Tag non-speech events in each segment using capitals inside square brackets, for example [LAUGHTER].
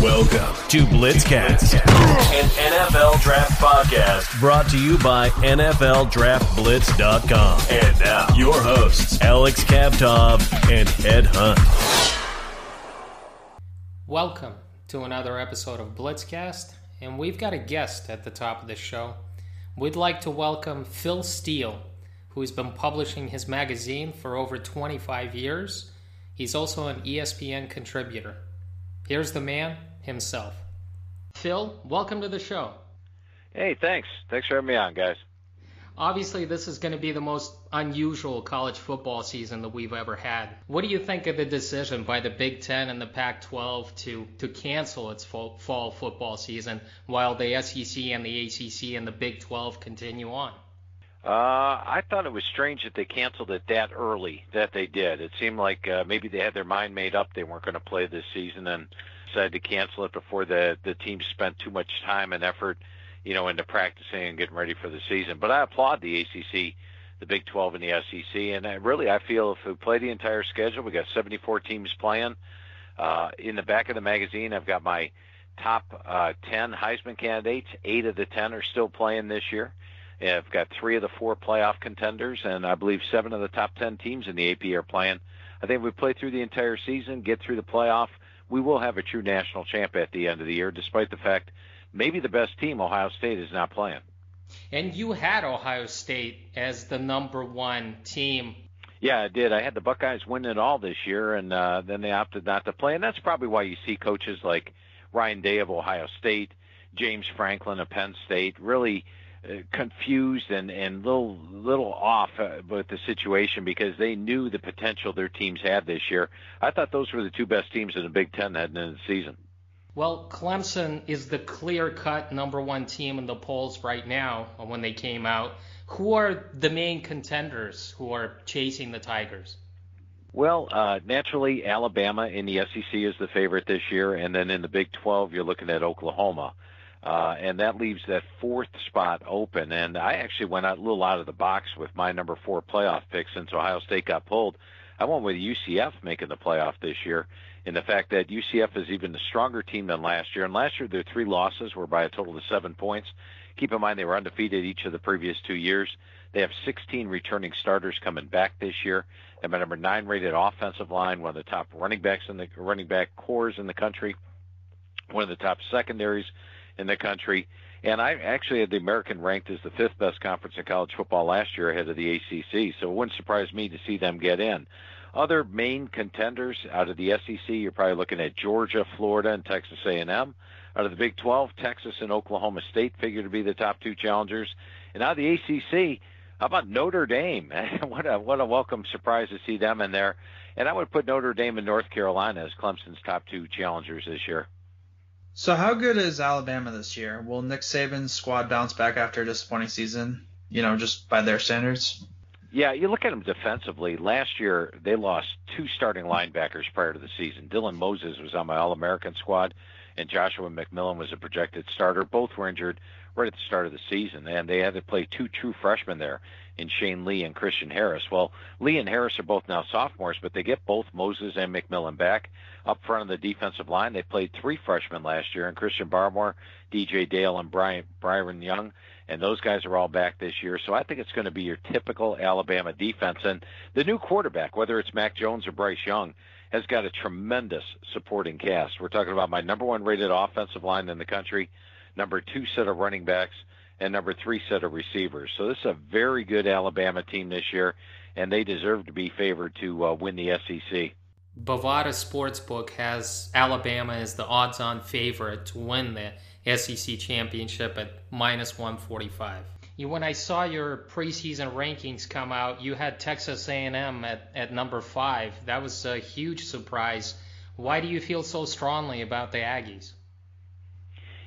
Welcome to Blitzcast, an NFL draft podcast brought to you by NFLDraftBlitz.com. And now, your hosts, Alex Kavtov and Ed Hunt. Welcome to another episode of Blitzcast, and we've got a guest at the top of the show. We'd like to welcome Phil Steele, who's been publishing his magazine for over 25 years. He's also an ESPN contributor. Here's the man himself. Phil, welcome to the show. Hey, thanks. Thanks for having me on, guys. Obviously, this is going to be the most unusual college football season that we've ever had. What do you think of the decision by the Big Ten and the Pac 12 to, to cancel its fall, fall football season while the SEC and the ACC and the Big 12 continue on? Uh, I thought it was strange that they canceled it that early. That they did. It seemed like uh, maybe they had their mind made up. They weren't going to play this season and decided to cancel it before the the team spent too much time and effort, you know, into practicing and getting ready for the season. But I applaud the ACC, the Big 12, and the SEC. And I, really, I feel if we play the entire schedule, we got 74 teams playing. Uh, in the back of the magazine, I've got my top uh, 10 Heisman candidates. Eight of the 10 are still playing this year. I've got three of the four playoff contenders, and I believe seven of the top 10 teams in the AP are playing. I think we play through the entire season, get through the playoff, we will have a true national champ at the end of the year, despite the fact maybe the best team, Ohio State, is not playing. And you had Ohio State as the number one team. Yeah, I did. I had the Buckeyes win it all this year, and uh, then they opted not to play. And that's probably why you see coaches like Ryan Day of Ohio State, James Franklin of Penn State really – confused and and little little off uh, with the situation because they knew the potential their teams had this year. I thought those were the two best teams in the Big Ten heading into the season. Well, Clemson is the clear-cut number one team in the polls right now. When they came out, who are the main contenders who are chasing the Tigers? Well, uh, naturally, Alabama in the SEC is the favorite this year, and then in the Big 12, you're looking at Oklahoma. Uh, Uh, and that leaves that fourth spot open. And I actually went out a little out of the box with my number four playoff pick since Ohio State got pulled. I went with UCF making the playoff this year, in the fact that UCF is even a stronger team than last year. And last year their three losses were by a total of seven points. Keep in mind they were undefeated each of the previous two years. They have 16 returning starters coming back this year. And my number nine rated offensive line, one of the top running backs in the running back cores in the country, one of the top secondaries in the country. And I actually had the American ranked as the fifth best conference in college football last year ahead of the ACC. So it wouldn't surprise me to see them get in. Other main contenders out of the SEC, you're probably looking at Georgia, Florida, and Texas A&M. Out of the Big 12, Texas and Oklahoma State figure to be the top two challengers. And out of the ACC, how about Notre Dame? [LAUGHS] what a what a welcome surprise to see them in there. And I would put Notre Dame and North Carolina as Clemson's top two challengers this year. So how good is Alabama this year? Will Nick Saban's squad bounce back after a disappointing season? You know, just by their standards. Yeah, you look at them defensively. Last year they lost two starting linebackers prior to the season. Dylan Moses was on my All-American squad, and Joshua McMillon was a projected starter. Both were injured right at the start of the season, and they had to play two true freshmen there in Shane Lee and Christian Harris. Well, Lee and Harris are both now sophomores, but they get both Moses and McMillon back up front of the defensive line. They played three freshmen last year, and Christian Barmore, DJ Dale, and Brian Byron Young, and those guys are all back this year. So I think it's going to be your typical Alabama defense. And the new quarterback, whether it's Mac Jones or Bryce Young, has got a tremendous supporting cast. We're talking about my number one rated offensive line in the country, number two set of running backs, and number three set of receivers. So this is a very good Alabama team this year, and they deserve to be favored to uh, win the SEC. Bovada Sportsbook has Alabama as the odds-on favorite to win the SEC championship at minus 145. When I saw your preseason rankings come out, you had Texas A&M at, at number five. That was a huge surprise. Why do you feel so strongly about the Aggies?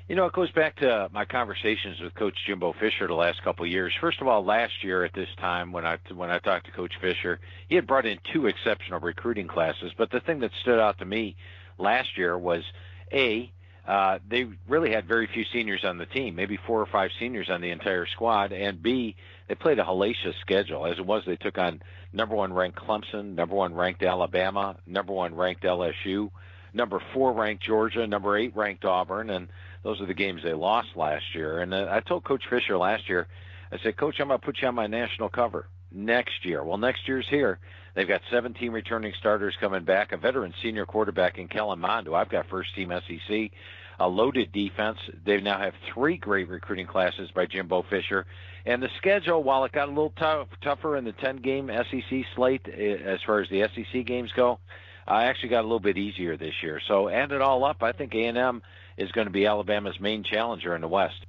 You know, it goes back to my conversations with Coach Jimbo Fisher the last couple of years. First of all, last year at this time when I when I talked to Coach Fisher, he had brought in two exceptional recruiting classes. But the thing that stood out to me last year was a uh, they really had very few seniors on the team, maybe four or five seniors on the entire squad, and B, they played a hellacious schedule. As it was, they took on number one ranked Clemson, number one ranked Alabama, number one ranked LSU, number four ranked Georgia, number eight ranked Auburn, and those are the games they lost last year. And uh, I told Coach Fisher last year, I said, Coach, I'm going to put you on my national cover next year. Well, next year's here. They've got 17 returning starters coming back, a veteran senior quarterback in Kellen Mond, who I've got first team SEC, a loaded defense. They now have three great recruiting classes by Jimbo Fisher. And the schedule, while it got a little tough, tougher in the 10 game SEC slate eh, as far as the SEC games go, I actually got a little bit easier this year. So add it all up, I think A&M is going to be Alabama's main challenger in the West.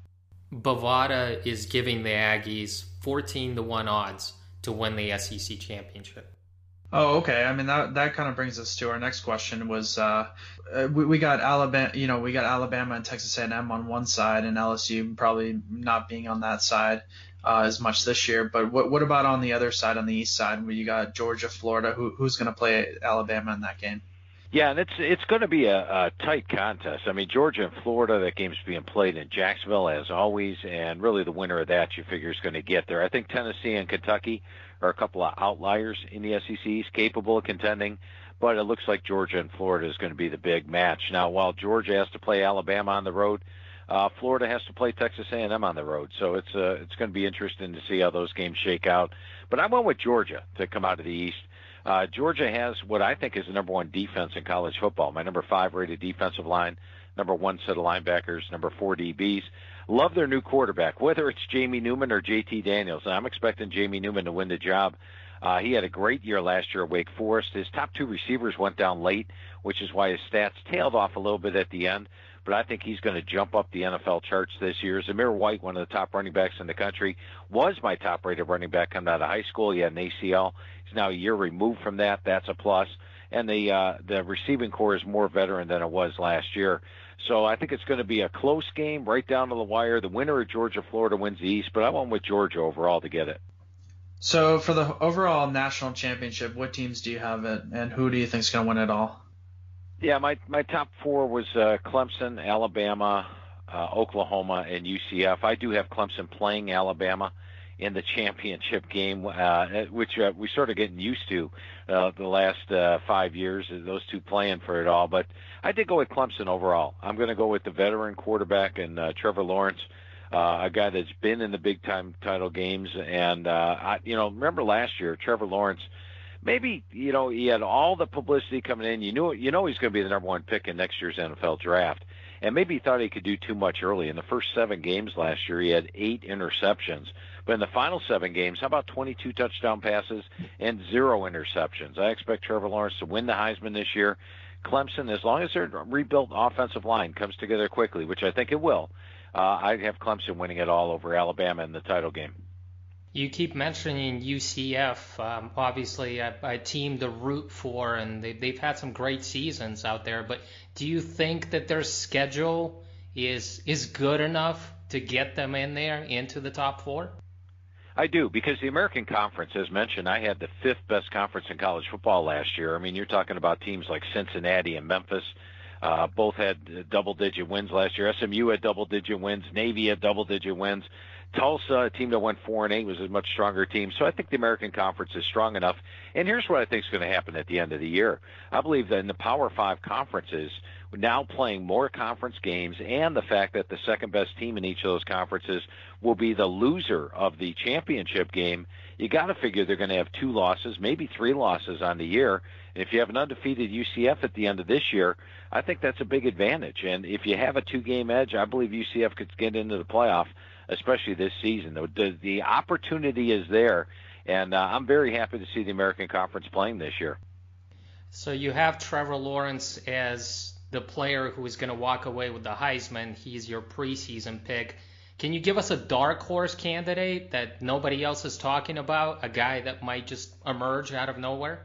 Bovada is giving the Aggies 14 to 1 odds to win the SEC championship. Oh, okay. I mean that that kind of brings us to our next question. Was uh, uh, we, we got Alabama, you know, we got Alabama and Texas A&M on one side, and LSU probably not being on that side uh, as much this year. But what what about on the other side, on the east side, where you got Georgia, Florida? Who who's going to play Alabama in that game? Yeah, and it's it's going to be a, a tight contest. I mean, Georgia and Florida, that game's being played in Jacksonville as always, and really the winner of that you figure is going to get there. I think Tennessee and Kentucky are a couple of outliers in the SECs, capable of contending, but it looks like Georgia and Florida is going to be the big match. Now, while Georgia has to play Alabama on the road, uh, Florida has to play Texas A&M on the road, so it's uh, it's going to be interesting to see how those games shake out. But I went with Georgia to come out of the East. Uh, Georgia has what I think is the number one defense in college football. My number five rated defensive line, number one set of linebackers, number four DBs. Love their new quarterback, whether it's Jamie Newman or JT Daniels. And I'm expecting Jamie Newman to win the job. Uh, he had a great year last year at Wake Forest. His top two receivers went down late, which is why his stats tailed off a little bit at the end. But I think he's going to jump up the NFL charts this year. Zamir White, one of the top running backs in the country, was my top rated running back coming out of high school. He had an ACL. He's now a year removed from that. That's a plus. And the uh, the receiving corps is more veteran than it was last year. So I think it's going to be a close game, right down to the wire. The winner of Georgia Florida wins the East, but I went with Georgia overall to get it. So for the overall national championship, what teams do you have it, and who do you think is going to win it all? Yeah, my my top four was uh, Clemson, Alabama, uh, Oklahoma, and UCF. I do have Clemson playing Alabama in the championship game, uh, which uh, we sort of getting used to uh, the last uh, five years. Those two playing for it all, but I did go with Clemson overall. I'm going to go with the veteran quarterback and uh, Trevor Lawrence. Uh, a guy that's been in the big time title games, and uh, I, you know, remember last year, Trevor Lawrence maybe you know he had all the publicity coming in. You knew you know he's going to be the number one pick in next year's NFL draft, and maybe he thought he could do too much early. In the first seven games last year, he had eight interceptions. But in the final seven games, how about 22 touchdown passes and zero interceptions? I expect Trevor Lawrence to win the Heisman this year. Clemson, as long as their rebuilt offensive line comes together quickly, which I think it will, uh, I have Clemson winning it all over Alabama in the title game. You keep mentioning UCF, um, obviously a, a, team to root for, and they, they've had some great seasons out there. But do you think that their schedule is is good enough to get them in there into the top four? I do because the American Conference, as mentioned, I had the fifth best conference in college football last year. I mean, you're talking about teams like Cincinnati and Memphis. Uh, both had double-digit wins last year. SMU had double-digit wins. Navy had double-digit wins. Tulsa, a team that went four and eight, was a much stronger team. So I think the American Conference is strong enough. And here's what I think is going to happen at the end of the year. I believe that in the Power Five conferences, now playing more conference games, and the fact that the second best team in each of those conferences will be the loser of the championship game, you got to figure they're going to have two losses, maybe three losses on the year. And if you have an undefeated UCF at the end of this year, I think that's a big advantage. And if you have a two-game edge, I believe UCF could get into the playoff especially this season. The, the opportunity is there, and uh, I'm very happy to see the American Conference playing this year. So you have Trevor Lawrence as the player who is going to walk away with the Heisman. He's your preseason pick. Can you give us a dark horse candidate that nobody else is talking about? A guy that might just emerge out of nowhere?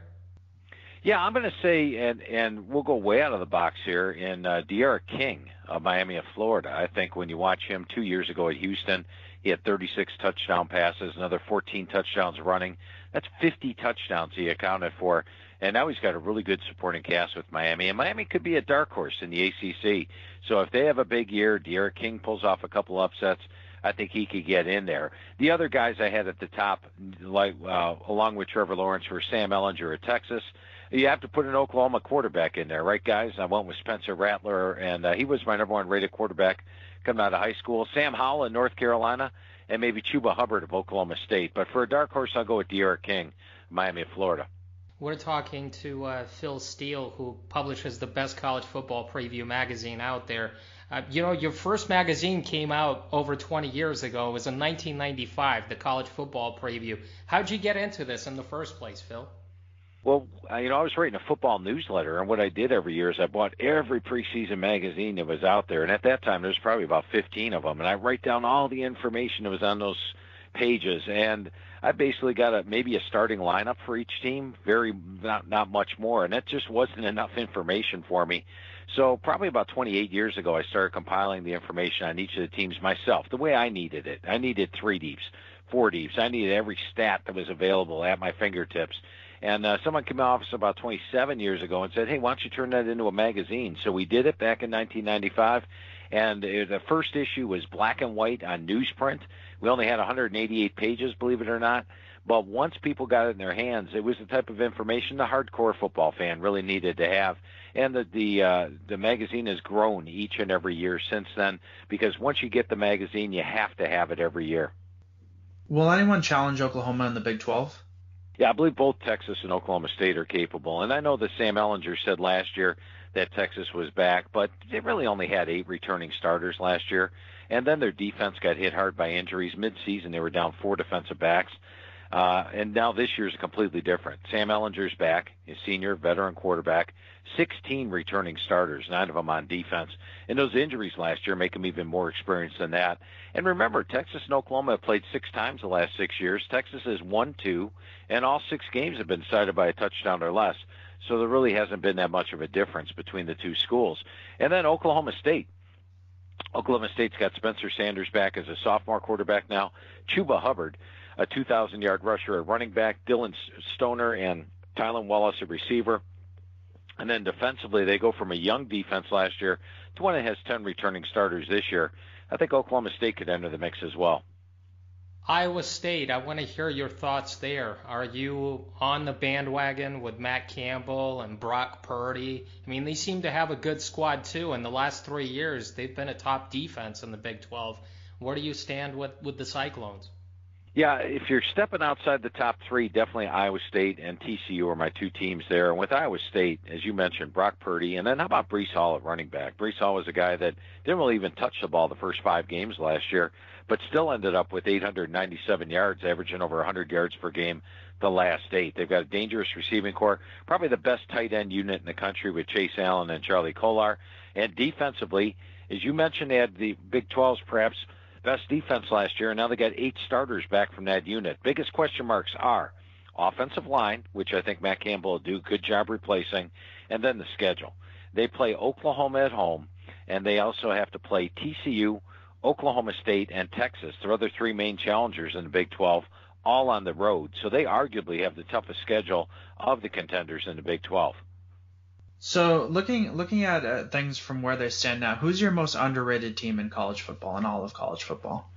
Yeah, I'm going to say, and and we'll go way out of the box here in uh, D'Eriq King of Miami of Florida. I think when you watch him two years ago at Houston, he had 36 touchdown passes, another 14 touchdowns running. That's 50 touchdowns he accounted for, and now he's got a really good supporting cast with Miami. And Miami could be a dark horse in the ACC. So if they have a big year, D'Eriq King pulls off a couple upsets. I think he could get in there. The other guys I had at the top, like uh, along with Trevor Lawrence, were Sam Ehlinger at Texas you have to put an Oklahoma quarterback in there, right, guys? I went with Spencer Rattler, and uh, he was my number one rated quarterback coming out of high school. Sam Howell in North Carolina, and maybe Chuba Hubbard of Oklahoma State. But for a dark horse, I'll go with D'Eriq King, Miami of Florida. We're talking to uh, Phil Steele, who publishes the best college football preview magazine out there. Uh, you know, your first magazine came out over 20 years ago. It was in 1995, the College Football Preview. How'd you get into this in the first place, Phil? Well, you know, I was writing a football newsletter, and what I did every year is I bought every preseason magazine that was out there, and at that time there was probably about 15 of them, and I write down all the information that was on those pages, and I basically got a maybe a starting lineup for each team, very not not much more, and that just wasn't enough information for me. So probably about 28 years ago, I started compiling the information on each of the teams myself, the way I needed it. I needed three deeps, four deeps. I needed every stat that was available at my fingertips and uh, someone came to my office about 27 years ago and said, "Hey, why don't you turn that into a magazine?" So we did it back in 1995, and it, the first issue was black and white on newsprint. We only had 188 pages, believe it or not. But once people got it in their hands, it was the type of information the hardcore football fan really needed to have. And the the uh, the magazine has grown each and every year since then because once you get the magazine, you have to have it every year. Will anyone challenge Oklahoma in the Big 12? Yeah, I believe both Texas and Oklahoma State are capable. And I know that Sam Ehlinger said last year that Texas was back, but they really only had eight returning starters last year. And then their defense got hit hard by injuries. Mid-season, they were down four defensive backs. Uh, and now this year's completely different. Sam Ehlinger's back, his senior veteran quarterback, 16 returning starters, nine of them on defense. And those injuries last year make him even more experienced than that. And remember, Texas and Oklahoma have played six times the last six years. Texas has won two, and all six games have been decided by a touchdown or less. So there really hasn't been that much of a difference between the two schools. And then Oklahoma State. Oklahoma State's got Spencer Sanders back as a sophomore quarterback now. Chuba Hubbard a 2,000 yard rusher, a running back, Dillon Stoner, and Tylan Wallace, a receiver. And then defensively, they go from a young defense last year to one that has 10 returning starters this year. I think Oklahoma State could enter the mix as well. Iowa State, I want to hear your thoughts there. Are you on the bandwagon with Matt Campbell and Brock Purdy? I mean, they seem to have a good squad too. In the last three years, they've been a top defense in the Big 12. Where do you stand with, with the Cyclones? Yeah, if you're stepping outside the top three, definitely Iowa State and TCU are my two teams there. And with Iowa State, as you mentioned, Brock Purdy, and then how about Breece Hall at running back? Breece Hall was a guy that didn't really even touch the ball the first five games last year, but still ended up with 897 yards, averaging over 100 yards per game the last eight. They've got a dangerous receiving corps, probably the best tight end unit in the country with Chase Allen and Charlie Kolar. And defensively, as you mentioned, they had the Big 12s perhaps – best defense last year, and now they got eight starters back from that unit. Biggest question marks are offensive line, which I think Matt Campbell will do a good job replacing, and then the schedule. They play Oklahoma at home, and they also have to play TCU, Oklahoma State, and Texas. Their other three main challengers in the Big 12, all on the road. So they arguably have the toughest schedule of the contenders in the Big 12. So looking looking at uh, things from where they stand now, who's your most underrated team in college football in all of college football?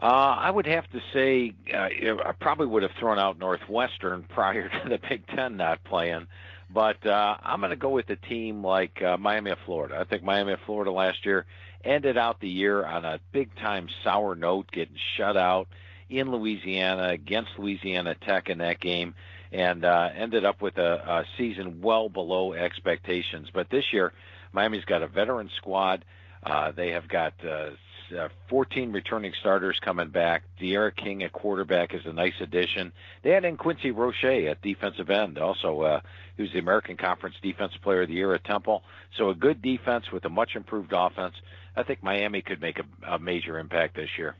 Uh, I would have to say uh, I probably would have thrown out Northwestern [LAUGHS] prior to the Big Ten not playing, but uh, I'm going to go with a team like uh, Miami of Florida. I think Miami of Florida last year ended out the year on a big time sour note, getting shut out in Louisiana against Louisiana Tech in that game and uh, ended up with a, a season well below expectations. But this year, Miami's got a veteran squad. Uh, they have got uh, uh, 14 returning starters coming back. D'Eriq King at quarterback is a nice addition. They had in Quincy Roche at defensive end, also uh, who's the American Conference Defensive Player of the Year at Temple. So a good defense with a much improved offense. I think Miami could make a, a major impact this year.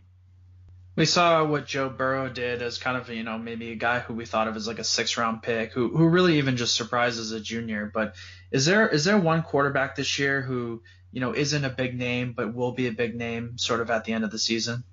We saw what Joe Burrow did as kind of, you know, maybe a guy who we thought of as like a six round pick who, who really even just surprised as a junior. But is there is there one quarterback this year who, you know, isn't a big name but will be a big name sort of at the end of the season?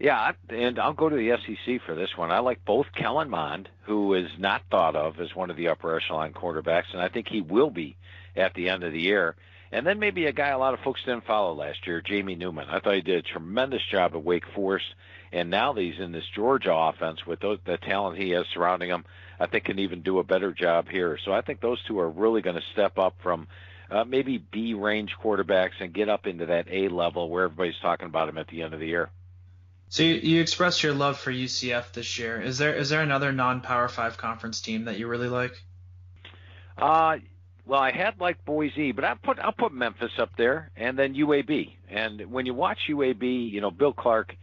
Yeah, and I'll go to the SEC for this one. I like both Kellen Mond, who is not thought of as one of the upper echelon quarterbacks, and I think he will be at the end of the year. And then maybe a guy a lot of folks didn't follow last year, Jamie Newman. I thought he did a tremendous job at Wake Forest, and now that he's in this Georgia offense with those, the talent he has surrounding him, I think can even do a better job here. So I think those two are really going to step up from uh, maybe B range quarterbacks and get up into that A level where everybody's talking about them at the end of the year. So you, you expressed your love for UCF this year. Is there is there another non Power Five conference team that you really like? Uh, well, I had like Boise, but I put I'll put Memphis up there, and then UAB. And when you watch UAB, you know Bill Clark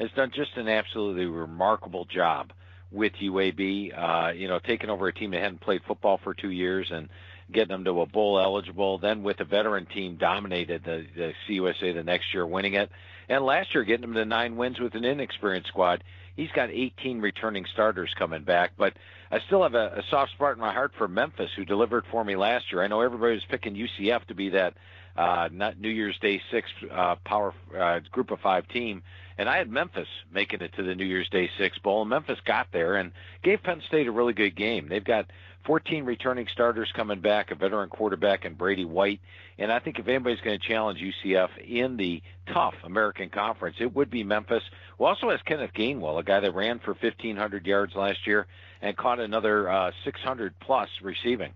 has done just an absolutely remarkable job with UAB. Uh, you know, taking over a team that hadn't played football for two years and getting them to a bowl eligible. Then with a veteran team, dominated the, the CUSA the next year, winning it. And last year, getting them to nine wins with an inexperienced squad. He's got 18 returning starters coming back, but I still have a, a soft spot in my heart for Memphis, who delivered for me last year. I know everybody was picking UCF to be that uh, not New Year's Day six uh, power uh, group of five team, and I had Memphis making it to the New Year's Day six bowl. And Memphis got there and gave Penn State a really good game. They've got 14 returning starters coming back, a veteran quarterback and Brady White. And I think if anybody's going to challenge UCF in the tough American Conference, it would be Memphis. Who also has Kenneth Gainwell, a guy that ran for 1,500 yards last year and caught another uh, 600 plus receiving.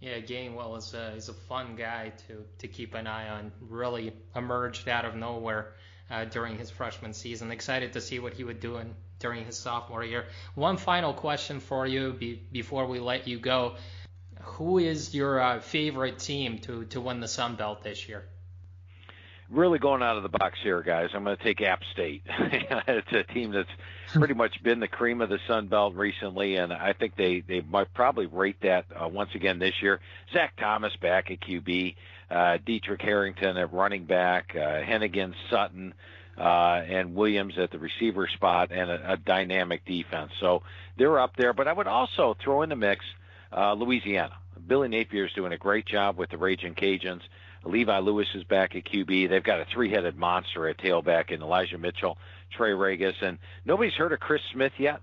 Yeah, Gainwell is a, is a fun guy to, to keep an eye on. Really emerged out of nowhere uh, during his freshman season. Excited to see what he would do in during his sophomore year. One final question for you be, before we let you go. Who is your uh, favorite team to, to win the Sun Belt this year? Really going out of the box here, guys. I'm going to take App State. [LAUGHS] it's a team that's pretty much been the cream of the Sun Belt recently, and I think they they might probably rate that uh, once again this year. Zac Thomas back at QB, uh, Daetrich Harrington at running back, uh, Hennigan, Sutton, uh, and Williams at the receiver spot, and a, a dynamic defense. So they're up there. But I would also throw in the mix uh, Louisiana. Billy Napier is doing a great job with the Raging Cajuns. Levi Lewis is back at QB. They've got a three-headed monster at tailback in Elijah Mitchell, Trey Ragas, and nobody's heard of Chris Smith yet.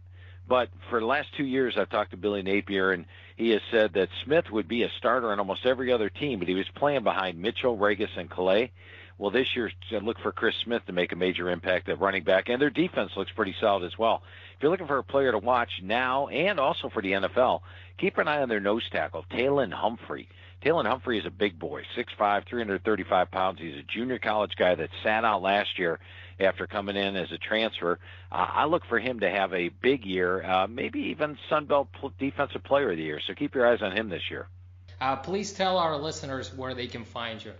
But for the last two years, I've talked to Billy Napier, and he has said that Smith would be a starter on almost every other team, but he was playing behind Mitchell, Ragas, and Calais. Well, this year, look for Chris Smith to make a major impact at running back, and their defense looks pretty solid as well. If you're looking for a player to watch now and also for the NFL, keep an eye on their nose tackle, Tayland Humphrey. Tayland Humphrey is a big boy, 6'5", 335 pounds. He's a junior college guy that sat out last year after coming in as a transfer. Uh, I look for him to have a big year, uh, maybe even Sun Belt Defensive Player of the Year. So keep your eyes on him this year. Uh, please tell our listeners where they can find you.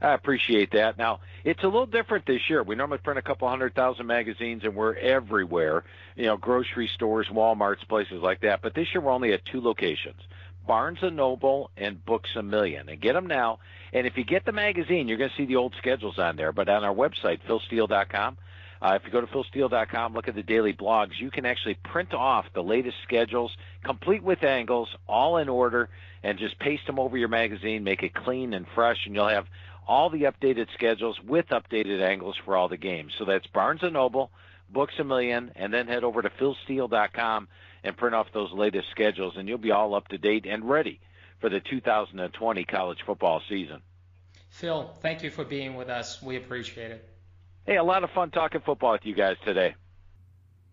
I appreciate that. Now, it's a little different this year. We normally print a couple hundred thousand magazines and we're everywhere, you know, grocery stores, Walmarts, places like that. But this year we're only at two locations. Barnes & Noble and Books A Million. And get them now. And if you get the magazine, you're going to see the old schedules on there. But on our website, philsteele.com, uh, if you go to philsteele.com, look at the daily blogs, you can actually print off the latest schedules, complete with angles, all in order, and just paste them over your magazine, make it clean and fresh, and you'll have all the updated schedules with updated angles for all the games. So that's Barnes & Noble, Books A Million, and then head over to philsteele.com and print off those latest schedules, and you'll be all up to date and ready for the 2020 college football season. Phil, thank you for being with us. We appreciate it. Hey, a lot of fun talking football with you guys today.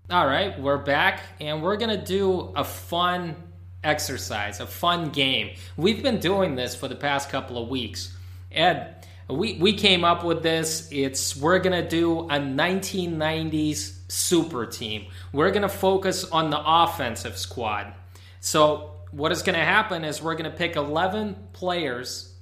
All right, we're back, and we're going to do a fun exercise, a fun game. We've been doing this for the past couple of weeks. Ed, we, we came up with this. It's we're gonna do a 1990s super team. We're gonna focus on the offensive squad. So what is gonna happen is we're gonna pick 11 players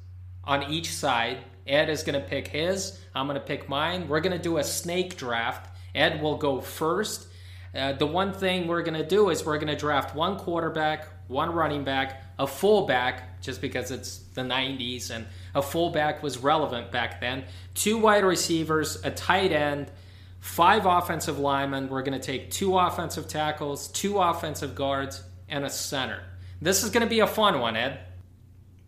on each side. Ed is gonna pick his. I'm gonna pick mine. We're gonna do a snake draft. Ed will go first. Uh, the one thing we're going to do is we're going to draft one quarterback, one running back, a fullback, just because it's the 90s and a fullback was relevant back then. Two wide receivers, a tight end, five offensive linemen. We're going to take two offensive tackles, two offensive guards, and a center. This is going to be a fun one, Ed.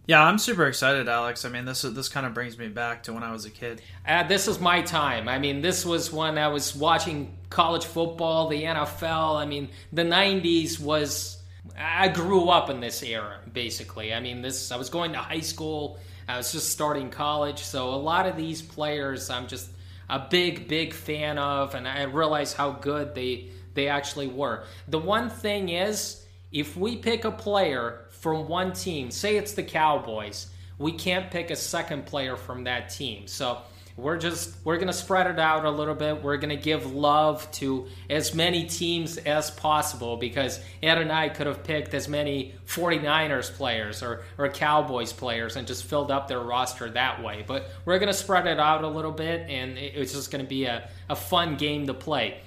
Yeah, I'm super excited, Alex. I mean, this this kind of brings me back to when I was a kid. Uh, this is my time. I mean, this was when I was watching college football, the NFL. I mean, the '90s was. I grew up in this era, basically. I mean, this. I was going to high school I was just starting college, so a lot of these players I'm just a big, big fan of, and I realize how good they they actually were. The one thing is, if we pick a player from one team, say it's the Cowboys, we can't pick a second player from that team. So we're just we're to spread it out a little bit. We're to give love to as many teams as possible because ed and i could have picked as many 49ers players or, or cowboys players and just filled up their roster that way. But we're to spread it out a little bit and it's just to be a, a fun game to play.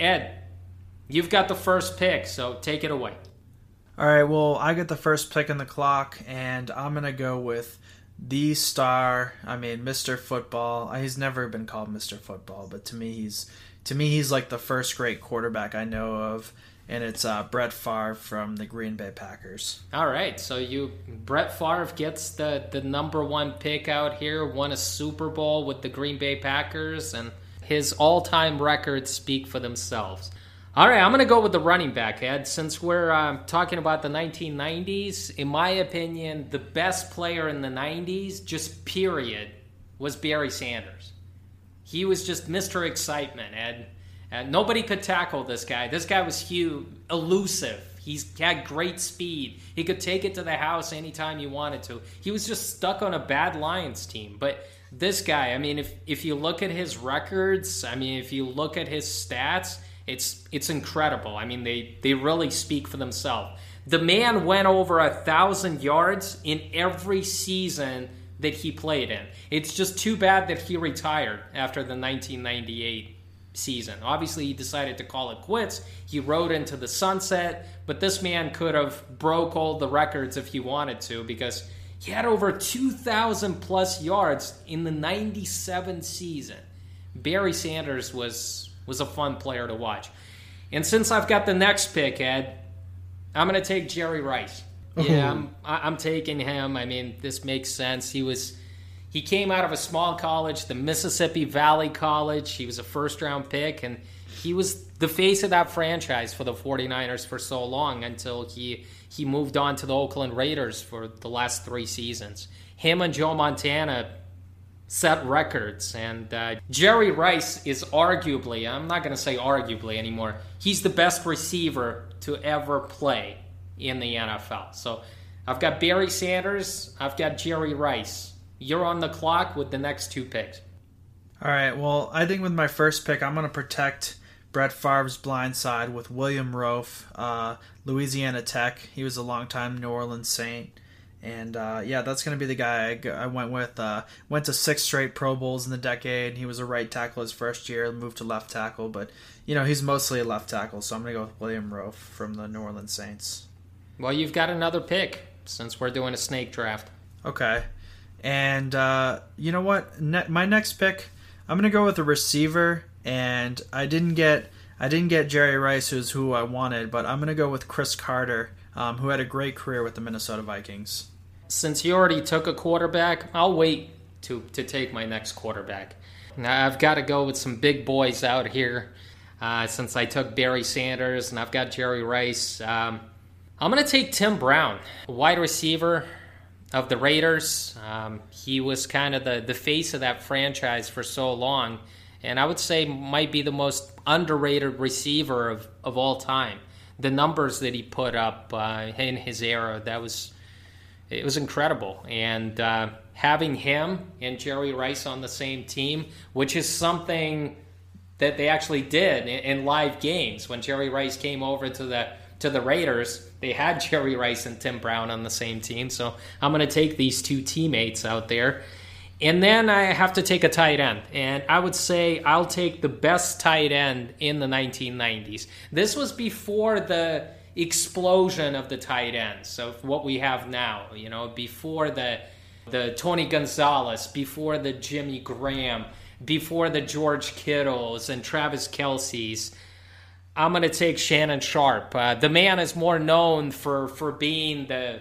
Ed you've got the first pick so take it away. All right well i get the first pick in the clock and i'm going to go with the star. I mean, Mr. Football. He's never been called Mr. Football, but to me, he's to me he's like the first great quarterback I know of, and it's uh, Brett Favre from the Green Bay Packers. All right, so you Brett Favre gets the the number one pick out here. Won a Super Bowl with the Green Bay Packers, and his all time records speak for themselves. All right, I'm going to go with the running back, Ed. Since we're uh, talking about the 1990s, in my opinion, the best player in the 90s, just period, was Barry Sanders. He was just Mr. Excitement, Ed. And nobody could tackle this guy. This guy was huge, elusive. He's had great speed. He could take it to the house anytime he wanted to. He was just stuck on a bad Lions team. But this guy, I mean, if if you look at his records, I mean, if you look at his stats, it's it's incredible. I mean, they they really speak for themselves. The man went over a thousand yards in every season that he played in. It's just too bad that he retired after the 1998 season. Obviously, he decided to call it quits. He rode into the sunset, but this man could have broke all the records if he wanted to because he had over 2,000 plus yards in the 97 season. Barry Sanders was was a fun player to watch. And since I've got the next pick, Ed, I'm going to take Jerry Rice. Oh. Yeah, I'm, I'm taking him. I mean, this makes sense. He was he came out of a small college, the Mississippi Valley College. He was a first round pick, and he was the face of that franchise for the 49ers for so long until he he moved on to the Oakland Raiders for the last three seasons. Him and Joe Montana set records. And uh, Jerry Rice is arguably, I'm not going to say arguably anymore, he's the best receiver to ever play in the NFL. So I've got Barry Sanders, I've got Jerry Rice. You're on the clock with the next two picks. All right, well, I think with my first pick, I'm going to protect Brett Favre's blind side with William Roaf, uh, Louisiana Tech. He was a longtime New Orleans Saint. And uh, yeah, that's going to be the guy I, I went with. Uh, went to six straight Pro Bowls in the decade. He was a right tackle his first year, moved to left tackle, but you know he's mostly a left tackle. So I'm going to go with William Roaf from the New Orleans Saints. Well, you've got another pick since we're doing a snake draft. Okay, and uh, you know what? Ne- my next pick, I'm going to go with a receiver, and I didn't get I didn't get Jerry Rice, who's who I wanted, but I'm going to go with Cris Carter um, who had a great career with the Minnesota Vikings. Since you already took a quarterback, I'll wait to, to take my next quarterback. Now, I've got to go with some big boys out here uh, since I took Barry Sanders and I've got Jerry Rice. Um, I'm going to take Tim Brown, wide receiver of the Raiders. Um, he was kind of the, the face of that franchise for so long, and I would say might be the most underrated receiver of, of all time the numbers that he put up uh, in his era, that was it was incredible. And uh, having him and Jerry Rice on the same team, which is something that they actually did in, in live games when Jerry Rice came over to the to the Raiders, they had [LAUGHS] Jerry Rice and Tim Brown on the same team. So I'm going to take these two teammates out there and then I have to take a tight end. And I would say I'll take the best tight end in the 1990s. This was before the explosion of the tight ends. So what we have now, you know, before the the Tony Gonzalez, before the Jimmy Graham, before the George Kittles and Travis Kelce's. I'm going to take Shannon Sharpe. Uh, the man is more known for, for being the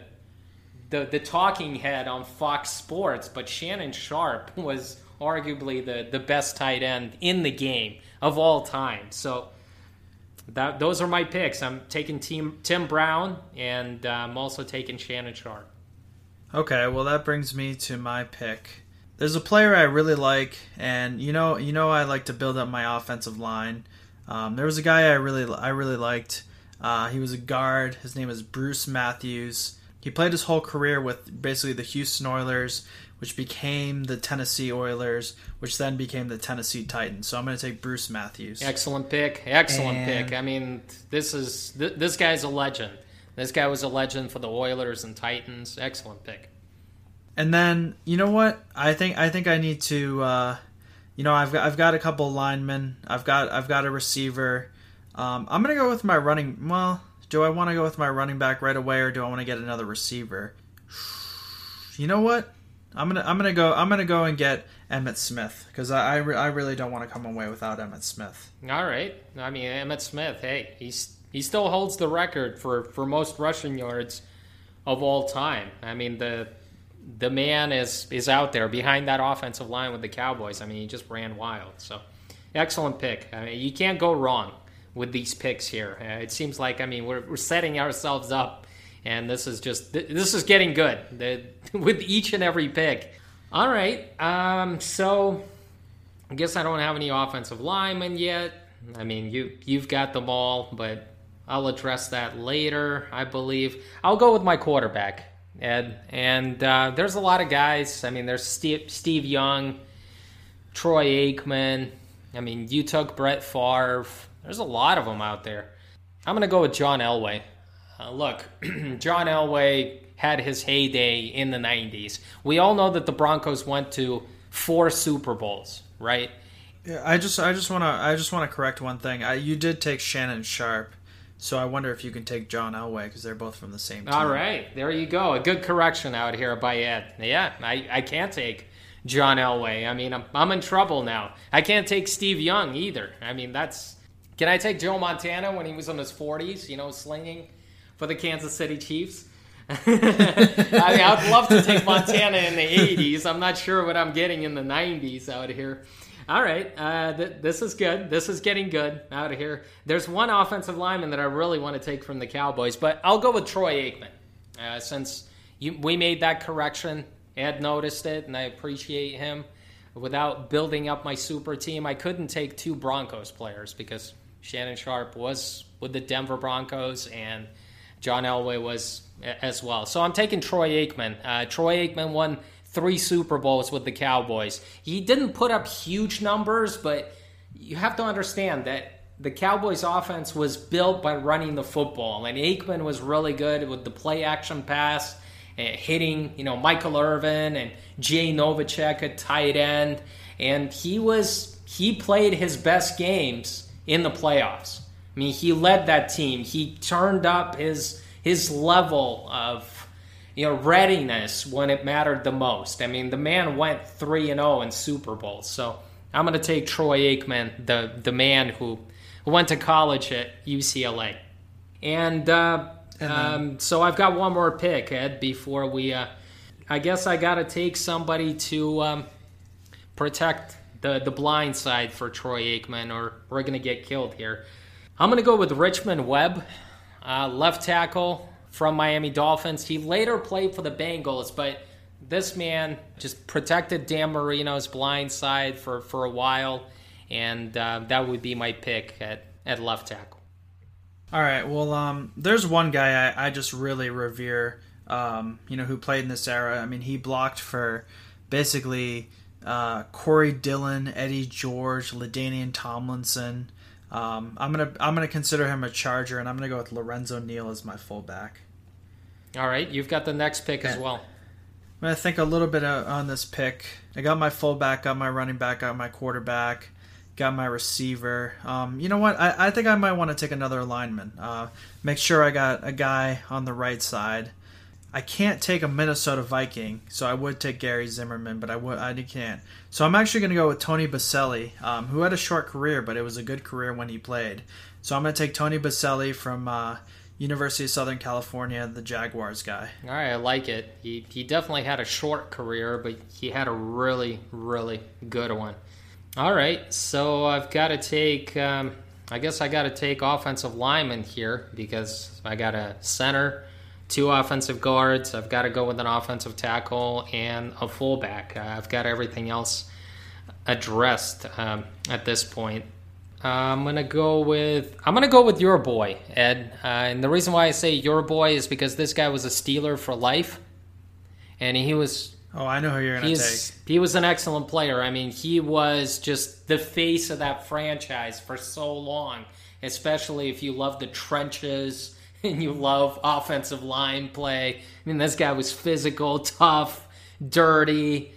the the talking head on Fox Sports, but Shannon Sharpe [LAUGHS] was arguably the the best tight end in the game of all time. So that those are my picks. I'm taking team Tim Brown, and uh, I'm also taking Shannon Sharpe. Okay, well that brings me to my pick. There's a player I really like, and you know, you know, I like to build up my offensive line. Um, there was a guy I really, I really liked. Uh, he was a guard. His name is Bruce Matthews. He played his whole career with basically the Houston Oilers, which became the Tennessee Oilers, which then became the Tennessee Titans. So I'm going to take Bruce Matthews. Excellent pick. Excellent And- pick. I mean, this is th- this guy's a legend. This guy was a legend for the Oilers and Titans. Excellent pick. And then you know what? I think I think I need to. Uh, you know, I've got I've got a couple linemen. I've got I've got a receiver. Um, I'm gonna go with my running. Well, do I want to go with my running back right away, or do I want to get another receiver? [SIGHS] You know what? I'm gonna I'm gonna go I'm gonna go and get Emmitt Smith because I I, re- I really don't want to come away without Emmitt Smith. All right. I mean, Emmitt Smith. Hey, he's he still holds the record for for most rushing yards of all time. I mean, the the man is is out there behind that offensive line with the Cowboys. I mean, he just ran wild. So, excellent pick. I mean, you can't go wrong with these picks here. Uh, it seems like I mean we're we're setting ourselves up, and this is just this is getting good [LAUGHS] with each and every pick. All right. Um. So, I guess I don't have any offensive linemen yet. I mean, you you've got them all, but I'll address that later. I believe I'll go with my quarterback, Ed. And uh, there's a lot of guys. I mean, there's Steve, Steve Young, Troy Aikman. I mean, you took Brett Favre. There's a lot of them out there. I'm gonna go with John Elway. Uh, look, [CLEARS THROAT] John Elway had his heyday in the 90s. We all know that the Broncos went to four Super Bowls, right? Yeah, I just I just want to I just want to correct one thing. I, you did take Shannon Sharpe, so I wonder if you can take John Elway because they're both from the same team. All right, there you go. A good correction out here by Ed. Yeah, I, I can't take John Elway. I mean, I'm, I'm in trouble now. I can't take Steve Young either. I mean, that's. Can I take Joe Montana when he was in his 40s, you know, slinging for the Kansas City Chiefs? [LAUGHS] I mean, I'd love to take Montana in the 80s. I'm not sure what I'm getting in the 90s out of here. All right, uh, th- this is good. This is getting good out of here. There's one offensive lineman that I really want to take from the Cowboys, but I'll go with Troy Aikman uh, since you, we made that correction. Ed noticed it, and I appreciate him. Without building up my super team, I couldn't take two Broncos players because Shannon Sharpe was with the Denver Broncos and John Elway was as well. So I'm taking Troy Aikman. Uh, Troy Aikman won three Super Bowls with the Cowboys. He didn't put up huge numbers, but you have to understand that the Cowboys offense was built by running the football, and Aikman was really good with the play action pass, uh, hitting you know Michael Irvin and Jay Novacek at tight end, and he was he played his best games in the playoffs. I mean, he led that team. He turned up his his level of you know readiness when it mattered the most. I mean, the man went three and zero in Super Bowls. So I'm going to take Troy Aikman, the the man who who went to college at UCLA, and. Uh, um, so I've got one more pick, Ed. Before we, uh, I guess I got to take somebody to um, protect the the blind side for Troy Aikman, or we're gonna get killed here. I'm gonna go with Richmond Webb, uh, left tackle from Miami Dolphins. He later played for the Bengals, but this man just protected Dan Marino's blind side for for a while, and uh, that would be my pick at at left tackle. All right. Well, um, there's one guy I, I just really revere. Um, you know, who played in this era. I mean, he blocked for basically uh, Corey Dillon, Eddie George, LaDainian Tomlinson. Um, I'm gonna I'm gonna consider him a Charger, and I'm gonna go with Lorenzo Neal as my fullback. All right, you've got the next pick as well. I'm gonna think a little bit on this pick. I got my fullback, got my running back, got my quarterback, got my receiver. Um, you know what? I, I think I might want to take another lineman. Uh, make sure I got a guy on the right side. I can't take a Minnesota Viking, so I would take Gary Zimmerman, but I would I can't. So I'm actually going to go with Tony Boselli, um, who had a short career, but it was a good career when he played. So I'm going to take Tony Boselli from uh, University of Southern California, the Jaguars guy. All right, I like it. He he definitely had a short career, but he had a really really good one. All right, so I've got to take. Um, I guess I got to take offensive lineman here because I got a center, two offensive guards. I've got to go with an offensive tackle and a fullback. Uh, I've got everything else addressed um, at this point. Uh, I'm gonna go with I'm gonna go with your boy Ed, uh, and the reason why I say your boy is because this guy was a Steeler for life, and he was Oh, I know who you're gonna take. he was an excellent player. I mean, he was just the face of that franchise for so long, especially if you love the trenches [LAUGHS] and you love offensive line play. I mean, this guy was physical, tough, dirty.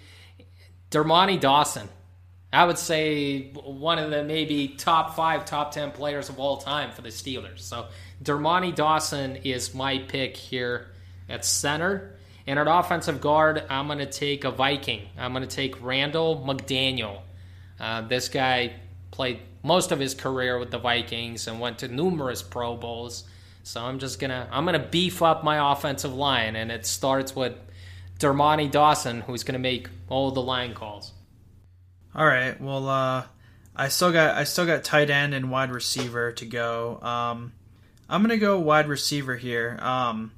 Dermontti Dawson. I would say one of the maybe top five, top ten players of all time for the Steelers. So Dermontti Dawson is my pick here at center. And at offensive guard, I'm going to take a Viking. I'm going to take Randall McDaniel. Uh, this guy played most of his career with the Vikings and went to numerous Pro Bowls. So I'm just gonna I'm gonna beef up my offensive line, and it starts with Dermontti Dawson, who's gonna make all the line calls. All right. Well, uh, I still got I still got tight end and wide receiver to go. Um, I'm gonna go wide receiver here. Um,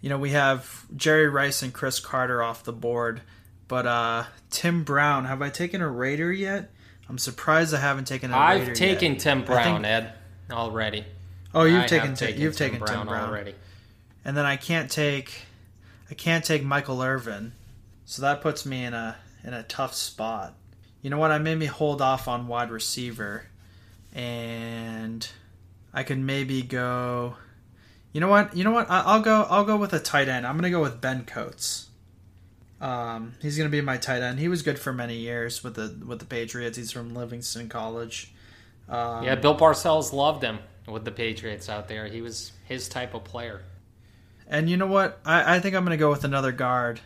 you know, we have Jerry Rice and Cris Carter off the board, but uh, Tim Brown. Have I taken a Raider yet? I'm surprised I haven't taken a I've Raider taken yet. Tim Brown, think- Ed, already. Oh, you've I taken, have Tim, you've taken Tim Brown, already. and then I can't take I can't take Michael Irvin, so that puts me in a in a tough spot. You know what? I made me hold off on wide receiver, and I could maybe go. You know what? You know what? I- I'll go. I'll go with a tight end. I'm gonna go with Ben Coates. Um, he's gonna be my tight end. He was good for many years with the with the Patriots. He's from Livingston College. Um, Yeah, Bill Parcells loved him with the Patriots out there. He was his type of player. And you know what? I, I think I'm gonna go with another guard.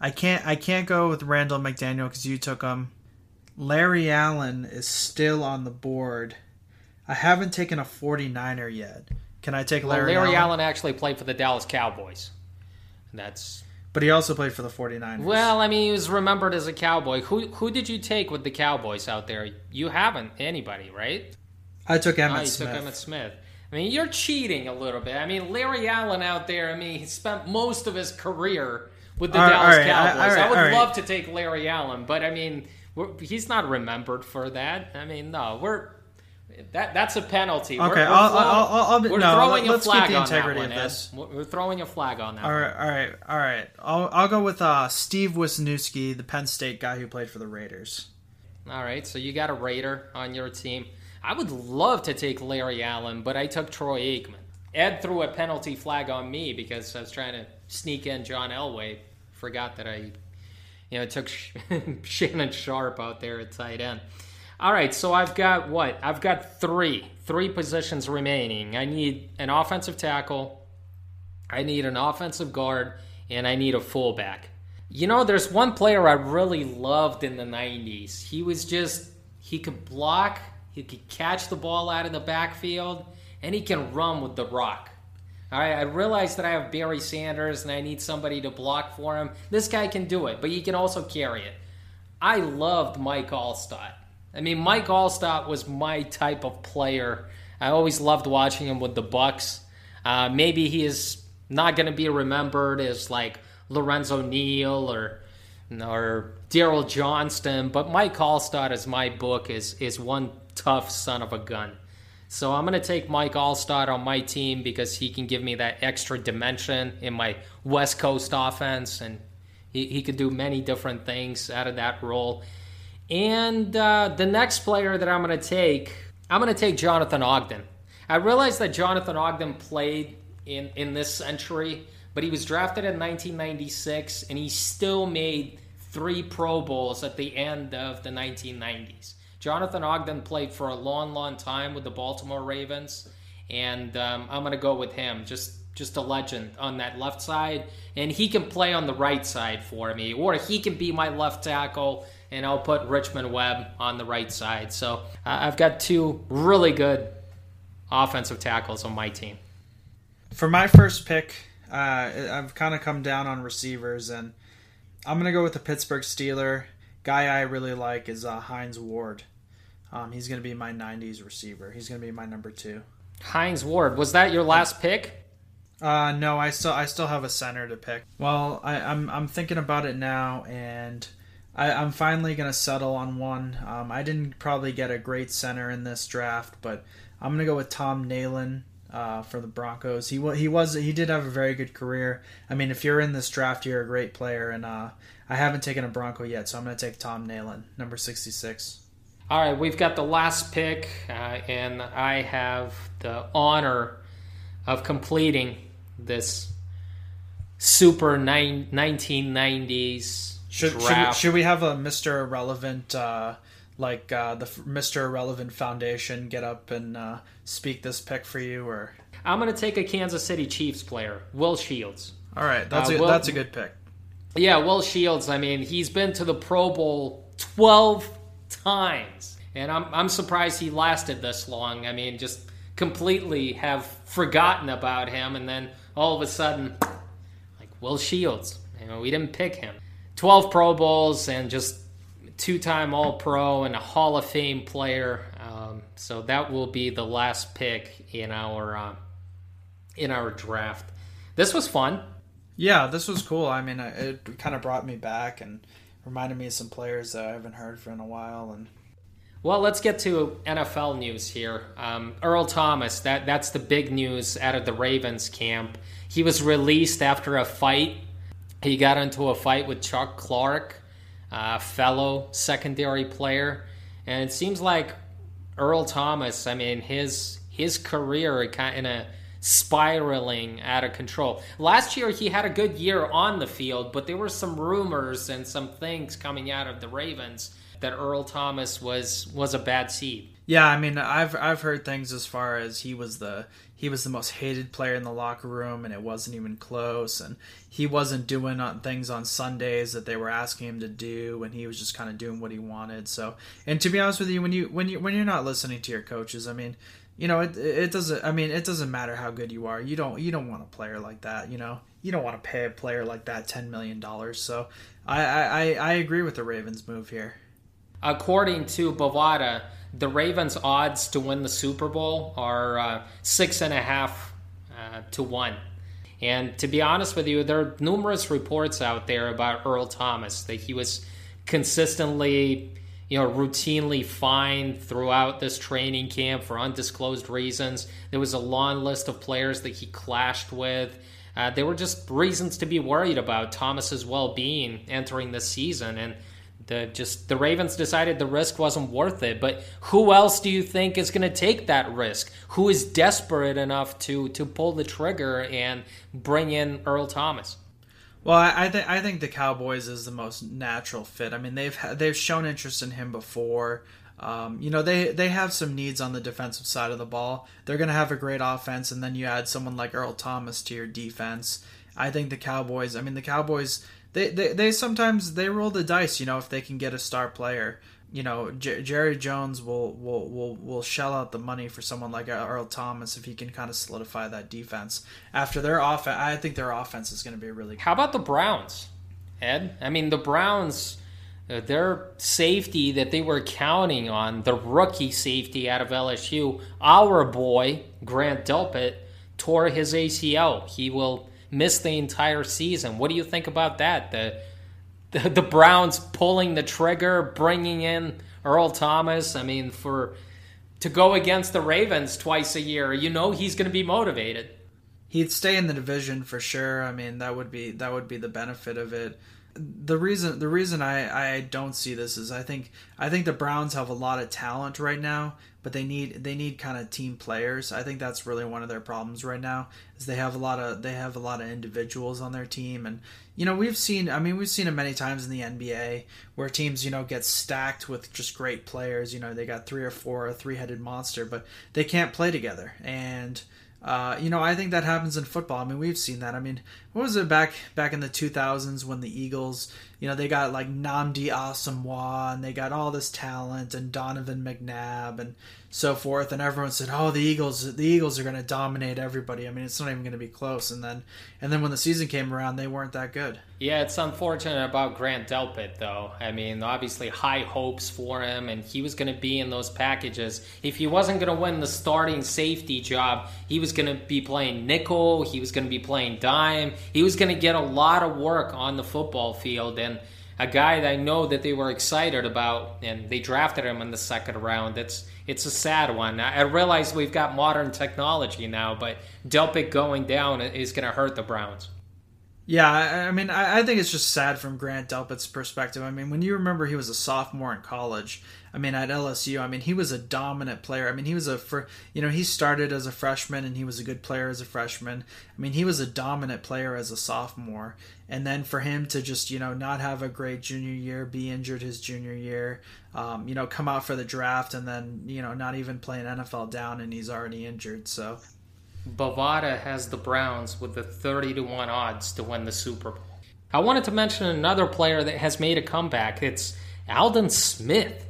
I can't I can't go with Randall McDaniel because you took him. Larry Allen is still on the board. I haven't taken a 49er yet. Can I take Well, Larry, Larry Allen? Allen actually played for the Dallas Cowboys. That's But he also played for the 49ers. well, I mean, he was remembered as a Cowboy. Who who did you take with the Cowboys out there? You haven't anybody, right? I took Oh, Emmitt you Smith. took Emmitt Smith. I mean, you're cheating a little bit. I mean, Larry Allen out there. I mean, he spent most of his career with the All Dallas all right, Cowboys. right, I would right. love to take Larry Allen, but I mean, we're, he's not remembered for that. I mean, no, we're that that's a penalty. Okay, we're, I'll- throw- I'll- I'll- I'll be- we're no, throwing let's a keep flag the on integrity that one, of this. We're we're throwing a flag on that. All right, all right, all right. I'll I'll go with uh, Steve Wisniewski, the Penn State guy who played for the Raiders. All right, so you got a Raider on your team. I would love to take Larry Allen, but I took Troy Aikman. Ed threw a penalty flag on me because I was trying to sneak in John Elway. Forgot that I, you know, took Sh- [LAUGHS] Shannon Sharpe out there at tight end. All right, so I've got what? I've got three, three positions remaining. I need an offensive tackle, I need an offensive guard, and I need a fullback. You know, there's one player I really loved in the 90s. He was just, he could block, he could catch the ball out of the backfield, and he can run with the rock. All right, I realize that I have Barry Sanders and I need somebody to block for him. This guy can do it, but he can also carry it. I loved Mike Alstott. I mean, Mike Alstott was my type of player. I always loved watching him with the Bucks. Uh, maybe he is not going to be remembered as like Lorenzo Neal or or Daryl Johnston, but Mike Alstott, as my book, is is one tough son of a gun. So I'm going to take Mike Alstott on my team because he can give me that extra dimension in my West Coast offense, and he, he could do many different things out of that role. And uh, the next player that I'm going to take, I'm going to take Jonathan Ogden. I realize that Jonathan Ogden played in, in this century, but he was drafted in 1996 and he still made three Pro Bowls at the end of the 1990s. Jonathan Ogden played for a long, long time with the Baltimore Ravens, and um, I'm going to go with him. Just just a legend on that left side, and he can play on the right side for me, or he can be my left tackle, and I'll put Richmond Webb on the right side. So uh, I've got two really good offensive tackles on my team. For my first pick, uh, I've kind of come down on receivers, and I'm gonna go with the Pittsburgh Steeler. Guy I really like is uh, Hines Ward. Um, he's gonna be my '90s receiver. He's gonna be my number two. Hines Ward, was that your last pick? Uh, no, I still I still have a center to pick. Well, I, I'm I'm thinking about it now, and I, I'm finally gonna settle on one. Um, I didn't probably get a great center in this draft, but I'm gonna go with Tom Nalen uh, for the Broncos. He he was he did have a very good career. I mean, if you're in this draft, you're a great player, and uh, I haven't taken a Bronco yet, so I'm gonna take Tom Nalen, number 66. All right, we've got the last pick, uh, and I have the honor of completing this super nine, 1990s should. Should we, should we have a Mr. Irrelevant, uh, like uh, the Mr. Irrelevant Foundation, get up and uh, speak this pick for you, or? I'm going to take a Kansas City Chiefs player, Will Shields. All right, that's Uh, a, Will- that's a good pick. Yeah, Will Shields. I mean, he's been to the Pro Bowl 12 times. And I'm, I'm surprised he lasted this long. I mean, just completely have forgotten about him. And then all of a sudden, like Will Shields, you know, we didn't pick him. 12 Pro Bowls and just two time All Pro and a Hall of Fame player. Um, so that will be the last pick in our, uh, in our draft. This was fun. Yeah, this was cool. I mean, it kind of brought me back and reminded me of some players that I haven't heard for in a while. And Well, let's get to NFL news here. Um, Earl Thomas, that that's the big news out of the Ravens camp. He was released after a fight. He got into a fight with Chuck Clark, a fellow secondary player, and it seems like Earl Thomas. I mean, his his career kind of spiraling out of control. Last year, he had a good year on the field, but there were some rumors and some things coming out of the Ravens that Earl Thomas was was a bad seed. yeah, I mean, I've I've heard things as far as he was the he was the most hated player in the locker room, and it wasn't even close. And he wasn't doing on- things on Sundays that they were asking him to do, and he was just kind of doing what he wanted. So, and to be honest with you, when you when you when you're not listening to your coaches, I mean, you know, it it doesn't. I mean, it doesn't matter how good you are. You don't you don't want a player like that. You know, you don't want to pay a player like that ten million dollars. So, I, I I I agree with the Ravens move here. According to Bovada, the Ravens' odds to win the Super Bowl are uh, six and a half uh, to one. And to be honest with you, there are numerous reports out there about Earl Thomas that he was consistently, you know, routinely fined throughout this training camp for undisclosed reasons. There was a long list of players that he clashed with. Uh, there were just reasons to be worried about Thomas's well-being entering this season, and the just the Ravens decided the risk wasn't worth it. But who else do you think is going to take that risk? Who is desperate enough to to pull the trigger and bring in Earl Thomas? Well, I, think I think the Cowboys is the most natural fit. I mean, they've they've shown interest in him before. Um, you know, they they have some needs on the defensive side of the ball. They're going to have a great offense, and then you add someone like Earl Thomas to your defense. I think the Cowboys. I mean, the Cowboys. They, they, they sometimes they roll the dice. You know, if they can get a star player. You know, J- Jerry Jones will, will will will shell out the money for someone like Earl Thomas if he can kind of solidify that defense. After their offense, I think their offense is going to be really Good. How about the Browns, Ed? I mean, the Browns, uh, their safety that they were counting on, the rookie safety out of LSU, our boy, Grant Delpit, tore his ACL. He will miss the entire season. What do you think about that? The, [LAUGHS] the, Browns pulling the trigger, bringing in Earl Thomas. I mean, for to go against the Ravens twice a year, you know he's going to be motivated. he'd stay in the division for sure. I mean, that would be that would be the benefit of it. The reason the reason I, I don't see this is I think I think the Browns have a lot of talent right now, but they need they need kind of team players. I think that's really one of their problems right now is they have a lot of they have a lot of individuals on their team and you know we've seen I mean we've seen it many times in the NBA where teams you know get stacked with just great players. You know they got three or four a three headed monster, but they can't play together and. Uh, you know, I think that happens in football. I mean, we've seen that. I mean, what was it back back in the 2000s when the Eagles you know, they got like Nnamdi Asomugha and they got all this talent and Donovan McNabb and so forth. And everyone said, oh, the Eagles, the Eagles are going to dominate everybody. I mean, it's not even going to be close. And then, and then when the season came around, they weren't that good. Yeah, it's unfortunate about Grant Delpit, though. I mean, obviously high hopes for him, and he was going to be in those packages. If he wasn't going to win the starting safety job, he was going to be playing nickel. He was going to be playing dime. He was going to get a lot of work on the football field, and a guy that I know that they were excited about, and they drafted him in the second round. It's it's a sad one. I realize we've got modern technology now, but Delpit going down is going to hurt the Browns. Yeah, I, mean, I, think it's just sad from Grant Delpit's perspective. I mean, when you remember he was a sophomore in college, I mean, at LSU, I mean, he was a dominant player. I mean, he was a, for, you know, he started as a freshman and he was a good player as a freshman. I mean, he was a dominant player as a sophomore. And then for him to just, you know, not have a great junior year, be injured his junior year, um, you know, come out for the draft and then, you know, not even play an NFL down and he's already injured. So Bovada has the Browns with the 30 to 1 odds to win the Super Bowl. I wanted to mention another player that has made a comeback. It's Alden Smith.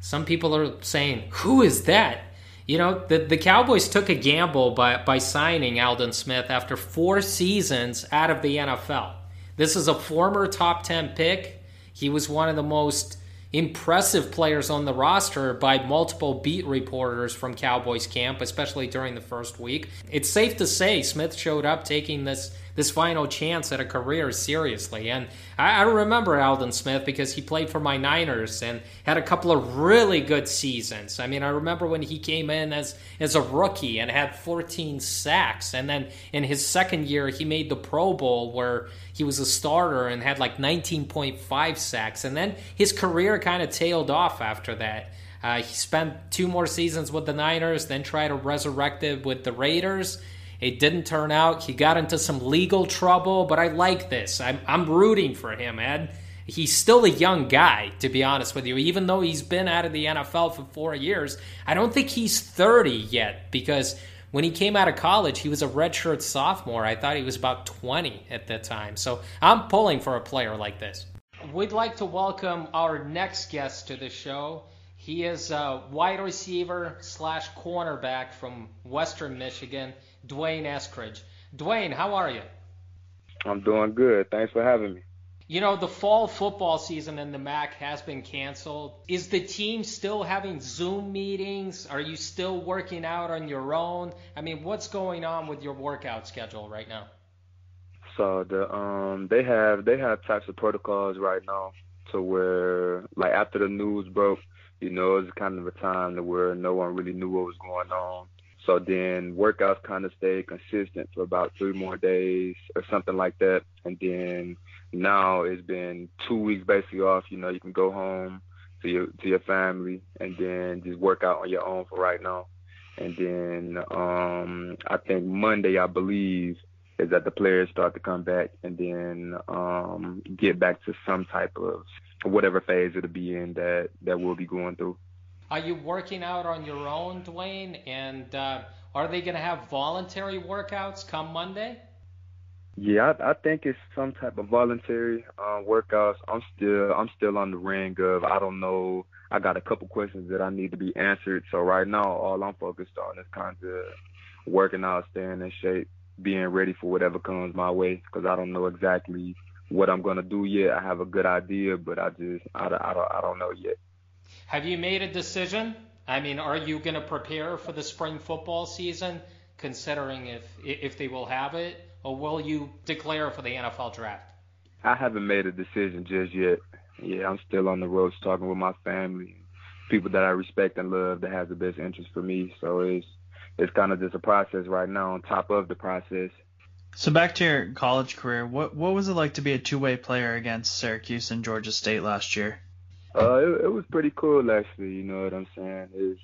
Some people are saying, Who is that? You know, the, the Cowboys took a gamble by, by signing Alden Smith after four seasons out of the NFL. This is a former top 10 pick. He was one of the most impressive players on the roster by multiple beat reporters from Cowboys camp, especially during the first week. It's safe to say Smith showed up taking this this final chance at a career seriously. And I, I, remember Alden Smith because he played for my Niners and had a couple of really good seasons. I mean, I remember when he came in as as a rookie and had 14 sacks, and then in his second year he made the Pro Bowl where he was a starter and had like 19.5 sacks, and then his career kind of tailed off after that. Uh, he spent two more seasons with the Niners, then tried to resurrect it with the Raiders it didn't turn out. He got into some legal trouble, but I like this. I'm, I'm rooting for him, Ed. He's still a young guy, to be honest with you. Even though he's been out of the NFL for four years, I don't think he's 30 yet because when he came out of college, he was a redshirt sophomore. I thought he was about 20 at that time. So I'm pulling for a player like this. We'd like to welcome our next guest to the show. He is a wide receiver slash cornerback from Western Michigan. D'Wayne Eskridge. D'Wayne, how are you? I'm doing good. Thanks for having me. You know, the fall football season in the MAC has been canceled. Is the team still having Zoom meetings? Are you still working out on your own? I mean, what's going on with your workout schedule right now? So the um they have they have types of protocols right now to where like after the news broke, you know, it was kind of a time to where no one really knew what was going on. So then workouts kind of stayed consistent for about three more days or something like that. And then now it's been two weeks basically off. You know, you can go home to your to your family and then just work out on your own for right now. And then um I think Monday I believe is that the players start to come back and then um get back to some type of whatever phase it'll be in that that we'll be going through. Are you working out on your own, D'Wayne? And uh, are they going to have voluntary workouts come Monday? Yeah, I, I think it's some type of voluntary uh, workouts. I'm still I'm still on the ring of I don't know. I got a couple questions that I need to be answered. So right now, all I'm focused on is kind of working out, staying in shape, being ready for whatever comes my way. Because I don't know exactly what I'm gonna do yet. I have a good idea, but I just I, I don't I don't know yet. Have you made a decision? I mean, are you going to prepare for the spring football season, considering if if they will have it, or will you declare for the NFL draft? I haven't made a decision just yet. Yeah, I'm still on the road talking with my family, people that I respect and love that have the best interest for me. So it's it's kind of just a process right now on top of the process. So back to your college career, what what was it like to be a two way player against Syracuse and Georgia State last year? Uh, it, it was pretty cool actually. You know what I'm saying? It's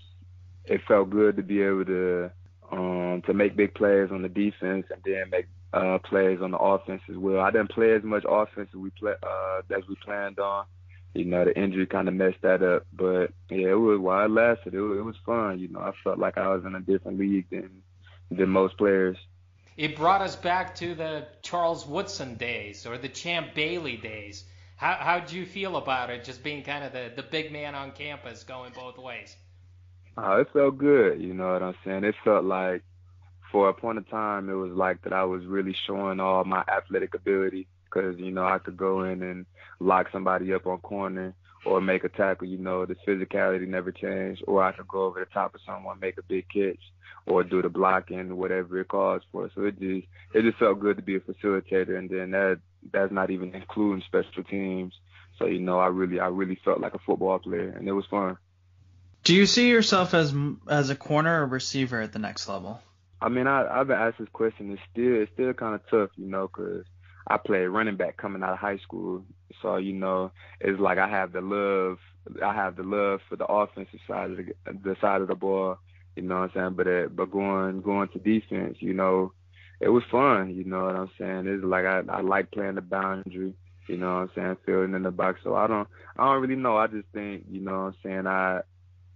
it felt good to be able to um to make big plays on the defense and then make uh plays on the offense as well. I didn't play as much offense as we play uh as we planned on. You know, the injury kind of messed that up, but yeah, it was while it lasted. It it was fun. You know, I felt like I was in a different league than than most players. It brought us back to the Charles Woodson days or the Champ Bailey days. How how'd you feel about it? Just being kind of the the big man on campus, going both ways. Oh, it felt good. You know what I'm saying? It felt like for a point of time, it was like that I was really showing all my athletic ability because you know I could go in and lock somebody up on corner or make a tackle. You know the physicality never changed, or I could go over the top of someone, make a big catch, or do the blocking, whatever it calls for. So it just it just felt good to be a facilitator, and then that that's not even including special teams. So you know I really I really felt like a football player, and it was fun. Do you see yourself as as a corner or receiver at the next level? I mean, I, I've been asked this question. It's still it's still kind of tough, you know, because I played running back coming out of high school. So you know, it's like I have the love. I have the love for the offensive side of the, the side of the ball. You know what I'm saying? But uh, but going going to defense, you know, it was fun. You know what I'm saying? It's like I I like playing the boundary. You know what I'm saying? Filling in the box. So I don't I don't really know. I just think you know what I'm saying. I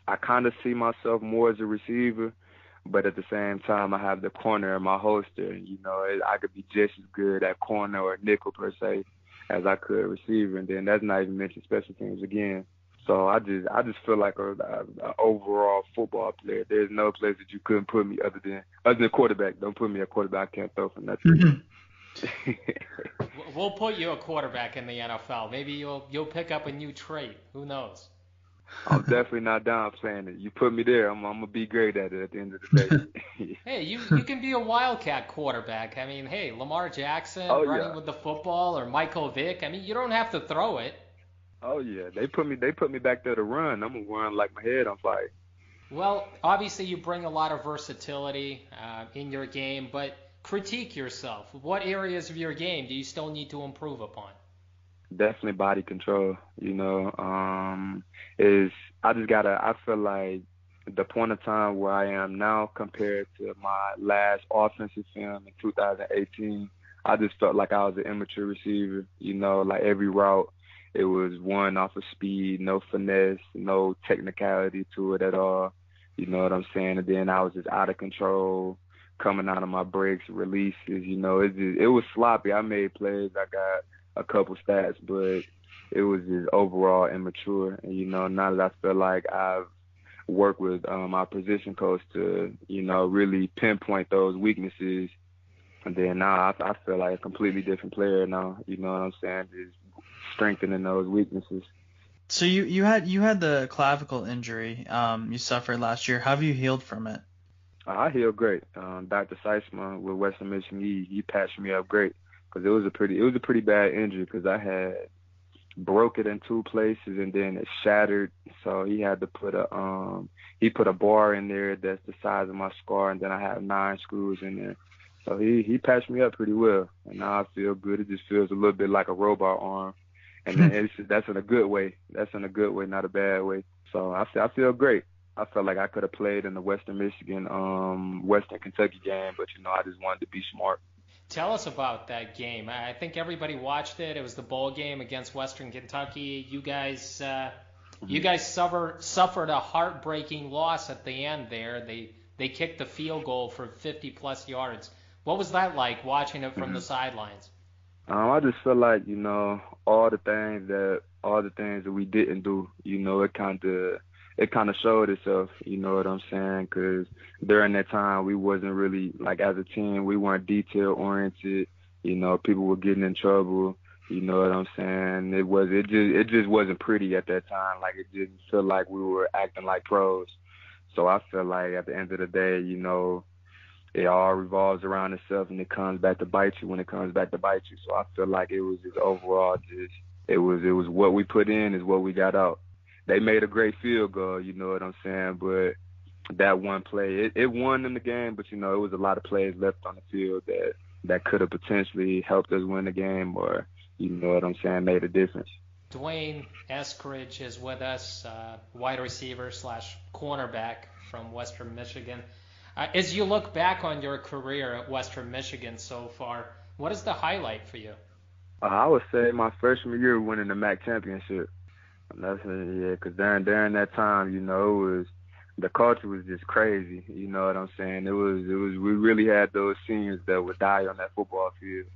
I kind of see myself more as a receiver but at the same time, I have the corner in my holster. You know, I could be just as good at corner or nickel per se as I could receiver, and then that's not even mention special teams again. So I just I just feel like a, a, a overall football player. There's no place that you couldn't put me other than other than quarterback. Don't put me a quarterback. I can't throw for nothing. Mm-hmm. [LAUGHS] we'll put you a quarterback in the NFL. Maybe you'll you'll pick up a new trait. Who knows? I'm definitely not down playing it. You put me there, I'm, I'm gonna be great at it at the end of the day. [LAUGHS] hey, you you can be a wildcat quarterback. I mean, hey, Lamar Jackson oh, running yeah. with the football or Michael Vick. I mean, you don't have to throw it. Oh yeah, they put me they put me back there to run. I'm gonna run like my head on fire. Well, obviously you bring a lot of versatility uh, in your game, but critique yourself. What areas of your game do you still need to improve upon? definitely body control. You know, um, is I just gotta. I feel like the point of time where I am now compared to my last offensive film in 2018, I just felt like I was an immature receiver. You know, like every route, it was one off of speed, no finesse, no technicality to it at all. You know what I'm saying? And then I was just out of control, coming out of my breaks, releases. You know, it just it was sloppy. I made plays. I got a couple stats, but it was just overall immature. And you know, now that I feel like I've worked with um, my position coach to, you know, really pinpoint those weaknesses, and then now I, I feel like a completely different player now. You know what I'm saying? Just strengthening those weaknesses. So you you had you had the clavicle injury um, you suffered last year. How have you healed from it? I healed great. Um, Dr. Seisman with Western Michigan, he, he patched me up great because it was a pretty it was a pretty bad injury because I had broke it in two places and then it shattered. So he had to put a um he put a bar in there that's the size of my scar and then I have nine screws in there. So he he patched me up pretty well and now I feel good. It just feels a little bit like a robot arm. And [LAUGHS] it's just, that's in a good way. That's in a good way, not a bad way. So I feel I feel great. I felt like I could have played in the Western Michigan, um, Western Kentucky game, but you know, I just wanted to be smart. Tell us about that game. I think everybody watched it. It was the bowl game against Western Kentucky. You guys, uh, you mm-hmm. guys suffer, suffered a heartbreaking loss at the end there. They they kicked the field goal for 50 plus yards. What was that like watching it from mm-hmm. the sidelines? Um, I just feel like you know all the things that all the things that we didn't do. You know, it kind of it kind of showed itself. You know what I'm saying? Because during that time, we wasn't really like as a team, we weren't detail oriented. You know, people were getting in trouble. You know what I'm saying? It was it just it just wasn't pretty at that time. Like it didn't feel like we were acting like pros. So I feel like at the end of the day, you know, it all revolves around itself and it comes back to bite you when it comes back to bite you. So I feel like it was just overall just it was it was what we put in is what we got out they made a great field goal, you know what I'm saying? But that one play, it, it won them the game, but you know, it was a lot of plays left on the field that that could have potentially helped us win the game or you know what I'm saying, made a difference. D'Wayne Eskridge is with us, uh, wide receiver slash cornerback from Western Michigan. Uh, as you look back on your career at Western Michigan so far, what is the highlight for you? Uh, I would say my freshman year winning the MAC championship. That's yeah, because during during that time, you know, it was the culture was just crazy. You know what I'm saying? It was it was we really had those seniors that would die on that football field.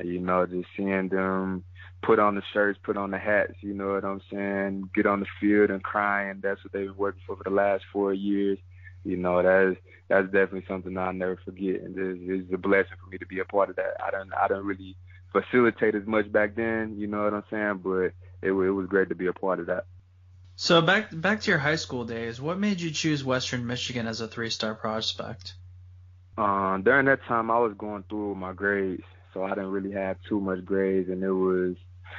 And, you know, just seeing them put on the shirts, put on the hats, you know what I'm saying, get on the field and crying. That's what they've been working for for the last four years. You know, that's that's definitely something I'll never forget, and it's, it's a blessing for me to be a part of that. I don't I don't really facilitate as much back then, you know what I'm saying, but it, it was great to be a part of that. So back back to your high school days, what made you choose Western Michigan as a three-star prospect? Um, during that time, I was going through my grades, so I didn't really have too much grades, and it was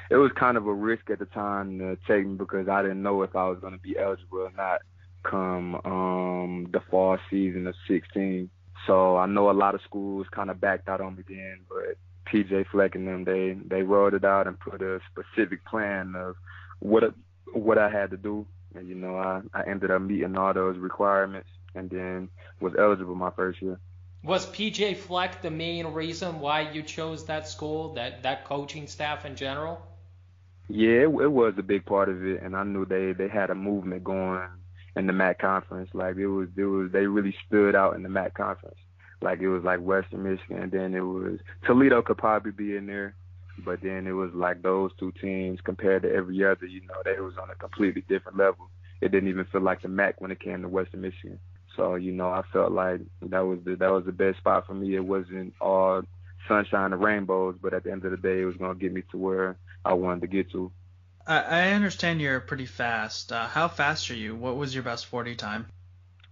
it was kind of a risk at the time to take me because I didn't know if I was going to be eligible or not come um, the fall season of 16. So I know a lot of schools kind of backed out on me then, but PJ Fleck and them they they rolled it out and put a specific plan of what what I had to do, and you know I I ended up meeting all those requirements and then was eligible my first year. Was PJ Fleck the main reason why you chose that school, that that coaching staff in general? Yeah, it, it was a big part of it, and I knew they they had a movement going in the MAC conference. Like it was, it was they really stood out in the MAC conference. Like it was like Western Michigan, and then it was Toledo could probably be in there, but then it was like those two teams compared to every other. You know, they was on a completely different level. It didn't even feel like the MAC when it came to Western Michigan. So you know, I felt like that was the that was the best spot for me. It wasn't all sunshine and rainbows, but at the end of the day, it was gonna get me to where I wanted to get to. I, I understand you're pretty fast. Uh, how fast are you? What was your best 40 time?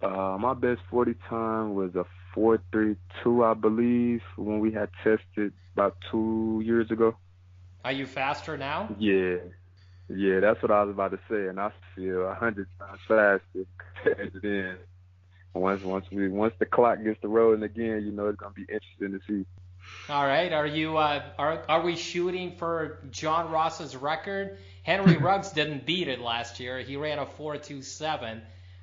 Uh, my best 40 time was a 4.32, I believe, when we had tested about two years ago. Are you faster now? Yeah, yeah, that's what I was about to say, and I feel a hundred times faster compared [LAUGHS] to then once once we once the clock gets to rolling again, you know it's gonna be interesting to see. All right, are you uh, are are we shooting for John Ross's record? Henry [LAUGHS] Ruggs didn't beat it last year. He ran a 4.27.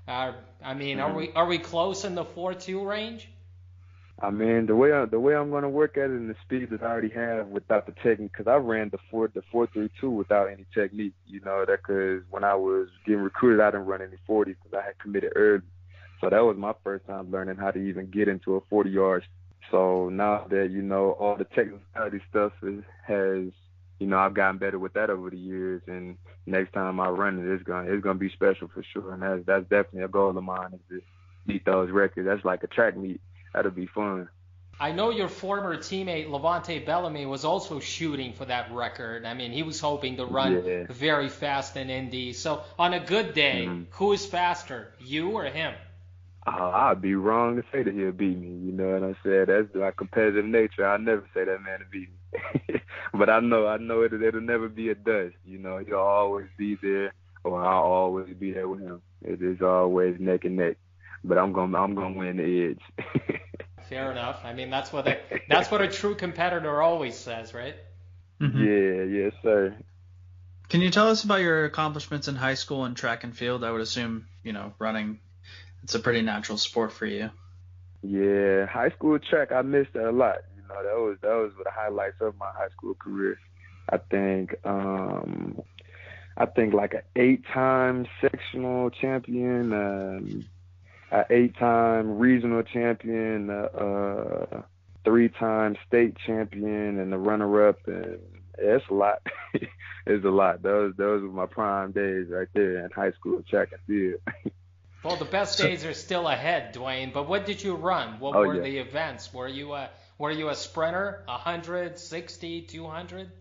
Uh, I mean, are we are we close in the 4.2 range? I mean, the way I, the way I'm going to work at it and the speed that I already have without the technique, because I ran the four the four three two without any technique. You know that because when I was getting recruited, I didn't run any 40s because I had committed early. So that was my first time learning how to even get into a 40 yard. So now that you know all the technicality stuff is, has, you know, I've gotten better with that over the years. And next time I run it, it's gonna it's gonna be special for sure. And that's that's definitely a goal of mine is to beat those records. That's like a track meet. That'll be fun. I know your former teammate LeVante Bellamy was also shooting for that record. I mean, he was hoping to run yeah. very fast in Indy. So on a good day, mm-hmm. who is faster, you or him? uh, I'd be wrong to say that he'll beat me. You know what I'm saying? That's my competitive nature. I never say that man to beat me. [LAUGHS] but I know, I know it, it'll never be a dust. You know, he'll always be there, or I'll always be there with him. It is always neck and neck. But I'm gonna, I'm gonna win the edge. [LAUGHS] Fair enough. I mean, that's what a, that's what a true competitor always says, right? Mm-hmm. Yeah, yes, sir. Can you tell us about your accomplishments in high school and track and field? I would assume, you know, running it's a pretty natural sport for you. Yeah, high school track I missed that a lot. Know, that was that was the highlights of my high school career. I think um I think like an eight time sectional champion, um an eight time regional champion, uh, uh three time state champion and the runner up and it's a lot. [LAUGHS] it's a lot. Those those were my prime days right there in high school track and field. Well, the best days are still ahead, D'Wayne. But what did you run? What oh, were yeah. the events? Were you a were you a sprinter? 100, 60, 200?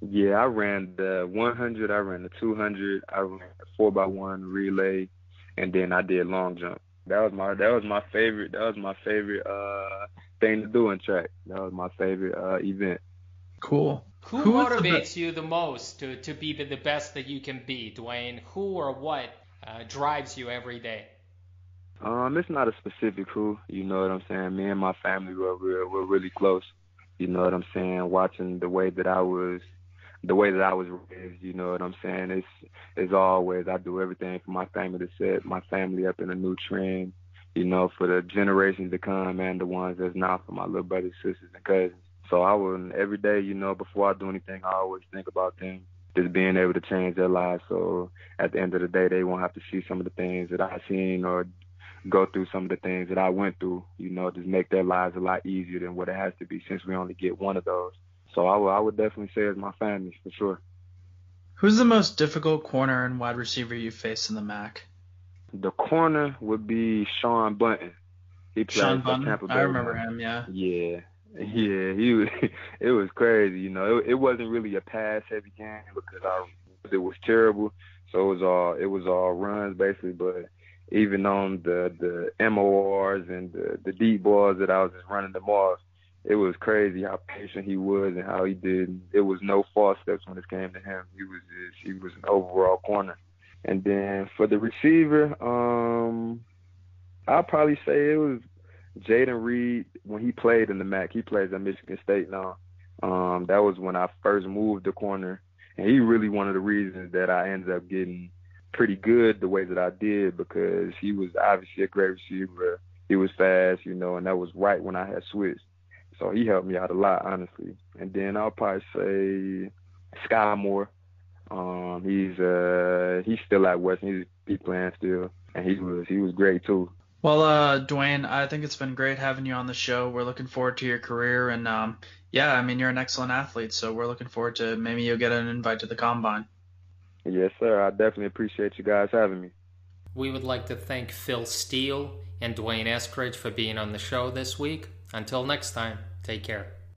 Yeah, I ran the 100. I ran the 200. I ran the four by one relay, and then I did long jump. That was my that was my favorite. That was my favorite uh, thing to do in track. That was my favorite uh, event. Cool. Who, Who motivates the you the most to, to be the best that you can be, D'Wayne? Who or what uh, drives you every day? Um, it's not a specific who. You know what I'm saying. Me and my family were we're, we're really close. You know what I'm saying. Watching the way that I was, the way that I was raised. You know what I'm saying. It's it's always I do everything for my family to set my family up in a new trend. You know, for the generations to come and the ones that's now for my little brothers, sisters, and cousins. So I would every day, you know, before I do anything, I always think about them just being able to change their lives. So at the end of the day, they won't have to see some of the things that I've seen or go through some of the things that I went through. You know, just make their lives a lot easier than what it has to be since we only get one of those. So I would I would definitely say it's my family for sure. Who's the most difficult corner and wide receiver you face in the MAC? The corner would be Sean Bunting. He played Sean Bunting. Tampa Bay. I remember him. Yeah. Yeah. Yeah, he was. [LAUGHS] It was crazy, you know. It, it wasn't really a pass-heavy game because our it was terrible. So it was all it was all runs basically. But even on the the MORs and the the deep balls that I was just running them off, it was crazy how patient he was and how he did. It was no false steps when it came to him. He was just, he was an overall corner. And then for the receiver, um, I'll probably say it was Jayden Reed when he played in the MAC. He plays at Michigan State now. Um, that was when I first moved the corner, and he really one of the reasons that I ended up getting pretty good the way that I did because he was obviously a great receiver. He was fast, you know, and that was right when I had switched. So he helped me out a lot, honestly. And then I'll probably say Skyy Moore. Um, he's uh he's still at Western. He's he playing still, and he was he was great too. Well, uh, D'Wayne, I think it's been great having you on the show. We're looking forward to your career, and um, yeah, I mean you're an excellent athlete, so we're looking forward to maybe you'll get an invite to the combine. Yes, sir. I definitely appreciate you guys having me. We would like to thank Phil Steele and D'Wayne Eskridge for being on the show this week. Until next time, take care.